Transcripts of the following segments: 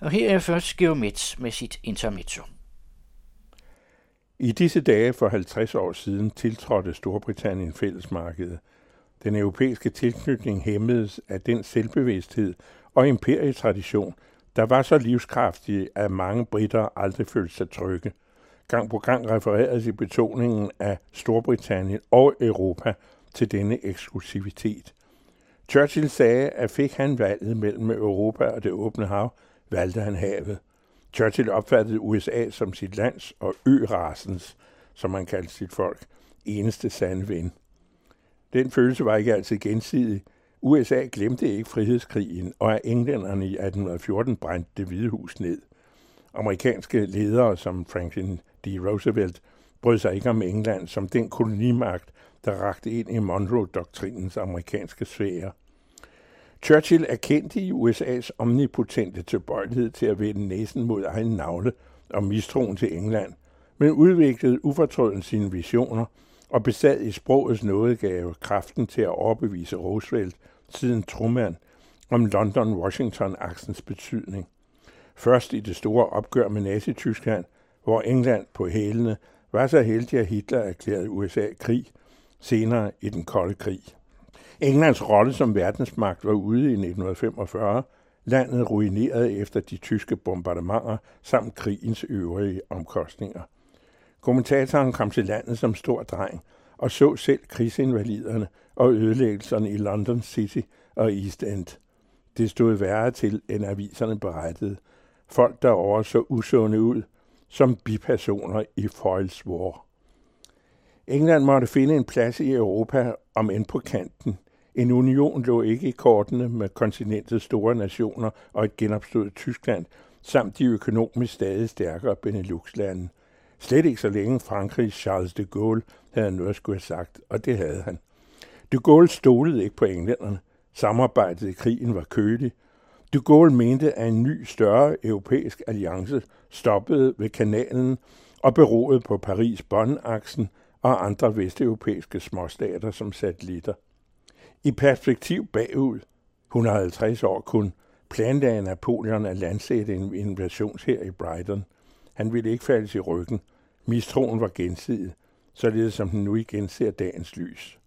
Og her er først Geomets med sit intermezzo. I disse dage for 50 år siden tiltrådte Storbritannien fællesmarkedet. Den europæiske tilknytning hæmmedes af den selvbevidsthed og imperietradition, der var så livskraftig, at mange britter aldrig følte sig trygge. Gang på gang refereres i betoningen af Storbritannien og Europa til denne eksklusivitet. Churchill sagde, at fik han valget mellem Europa og det åbne hav, valgte han havet. Churchill opfattede USA som sit lands og ø-rasens, som man kaldte sit folk, eneste sande ven. Den følelse var ikke altid gensidig. USA glemte ikke frihedskrigen, og at englænderne i 1814 brændte det hvide hus ned. Amerikanske ledere som Franklin D. Roosevelt brød sig ikke om England som den kolonimagt, der rakte ind i Monroe-doktrinens amerikanske sfære. Churchill erkendte i USA's omnipotente tilbøjelighed til at vende næsen mod egen navle og mistroen til England, men udviklede ufortrødent sine visioner og besad i sprogets nådegave kraften til at overbevise Roosevelt siden Truman om London-Washington-aksens betydning. Først i det store opgør med Nazi-Tyskland, hvor England på hælene var så heldig, at Hitler erklærede USA krig, senere i den kolde krig. Englands rolle som verdensmagt var ude i 1945, landet ruineret efter de tyske bombardementer samt krigens øvrige omkostninger. Kommentatoren kom til landet som stor dreng og så selv krigsinvaliderne og ødelæggelserne i London City og East End. Det stod værre til, end aviserne berettede. Folk derovre så usunde ud som bipersoner i Foyles War. England måtte finde en plads i Europa, om end på kanten. En union lå ikke i kortene med kontinentets store nationer og et genopstået Tyskland, samt de økonomisk stadig stærkere Benelux-lande. Slet ikke så længe Frankrigs Charles de Gaulle havde noget at skulle have sagt, og det havde han. De Gaulle stolede ikke på englænderne. Samarbejdet i krigen var kølig. De Gaulle mente, at en ny, større europæisk alliance stoppede ved kanalen og beroede på Paris Bonn-aksen og andre vesteuropæiske småstater som satellitter. I perspektiv bagud, 150 år kun, planlagde Napoleon at landsætte en invasion her i Brighton. Han ville ikke falde i ryggen. Mistroen var gensidig, således som den nu igen ser dagens lys.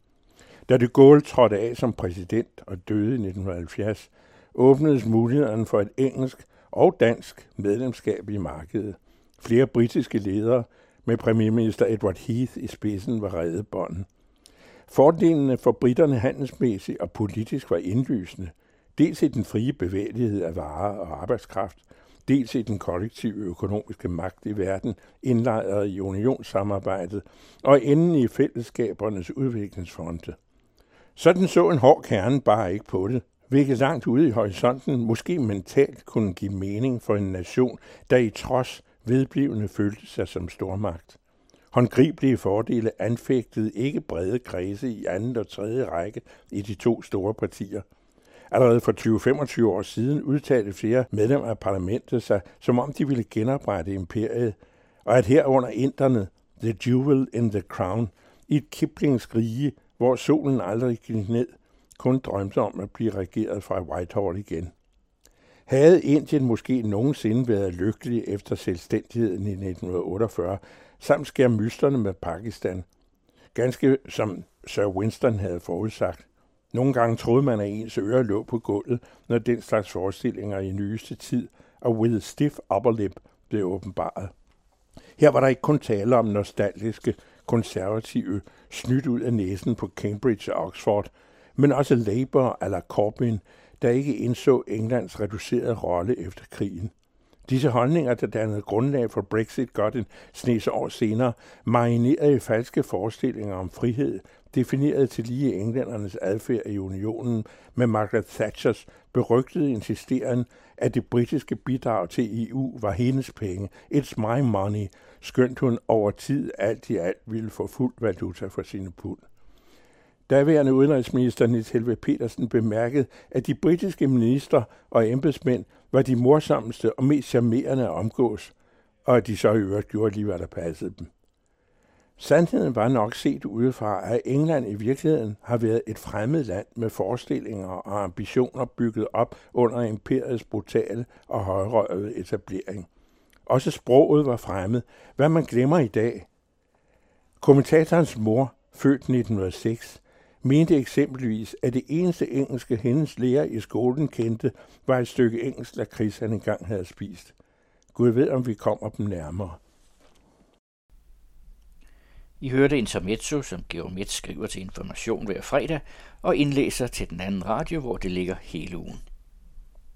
Da de Gaulle trådte af som præsident og døde i 1970, åbnedes mulighederne for et engelsk og dansk medlemskab i markedet. Flere britiske ledere med premierminister Edward Heath i spidsen var reddet bånden. Fordelene for britterne handelsmæssigt og politisk var indlysende, dels i den frie bevægelighed af varer og arbejdskraft, dels i den kollektive økonomiske magt i verden, indlejret i unionssamarbejdet og inden i fællesskabernes udviklingsfonde. Sådan så en hård kerne bare ikke på det, hvilket langt ude i horisonten måske mentalt kunne give mening for en nation, der i trods vedblivende følte sig som stormagt. Håndgribelige fordele anfægtede ikke brede kredse i anden og tredje række i de to store partier. Allerede for 20-25 år siden udtalte flere medlemmer af parlamentet sig, som om de ville genoprette imperiet, og at herunder inderne, the jewel in the crown, i et Kiplings rige, hvor solen aldrig gik ned, kun drømte om at blive regeret fra Whitehall igen. Havde Indien måske nogensinde været lykkelig efter selvstændigheden i 1948, samt skære mysterne med Pakistan, ganske som Sir Winston havde forudsagt. Nogle gange troede man, at ens ører lå på gulvet, når den slags forestillinger i nyeste tid og with a stiff upper lip blev åbenbaret. Her var der ikke kun tale om nostalgiske, konservative, snydt ud af næsen på Cambridge og Oxford, men også Labour eller Corbyn, der ikke indså Englands reducerede rolle efter krigen. Disse holdninger, der dannede grundlag for Brexit godt en snes år senere, marinerede i falske forestillinger om frihed, definerede til lige englændernes adfærd i unionen med Margaret Thatchers berygtede insisteren, at det britiske bidrag til EU var hendes penge, it's my money, skønt hun over tid alt i alt ville få fuld valuta for sine pund. Daværende udenrigsminister Nils Helve Petersen bemærkede, at de britiske minister og embedsmænd var de morsomste og mest charmerende at omgås, og at de så i øvrigt gjorde lige, hvad der passede dem. Sandheden var nok set udefra, at England i virkeligheden har været et fremmed land med forestillinger og ambitioner bygget op under imperiets brutale og højrøvede etablering. Også sproget var fremmed, hvad man glemmer i dag. Kommentatorens mor, født 1906, mente eksempelvis, at det eneste engelske hendes lærer i skolen kendte, var et stykke engelsk lakrids, han engang havde spist. Gud ved, om vi kommer dem nærmere. I hørte Intermezzo, som Georg Metz skriver til information hver fredag, og indlæser til den anden radio, hvor det ligger hele ugen.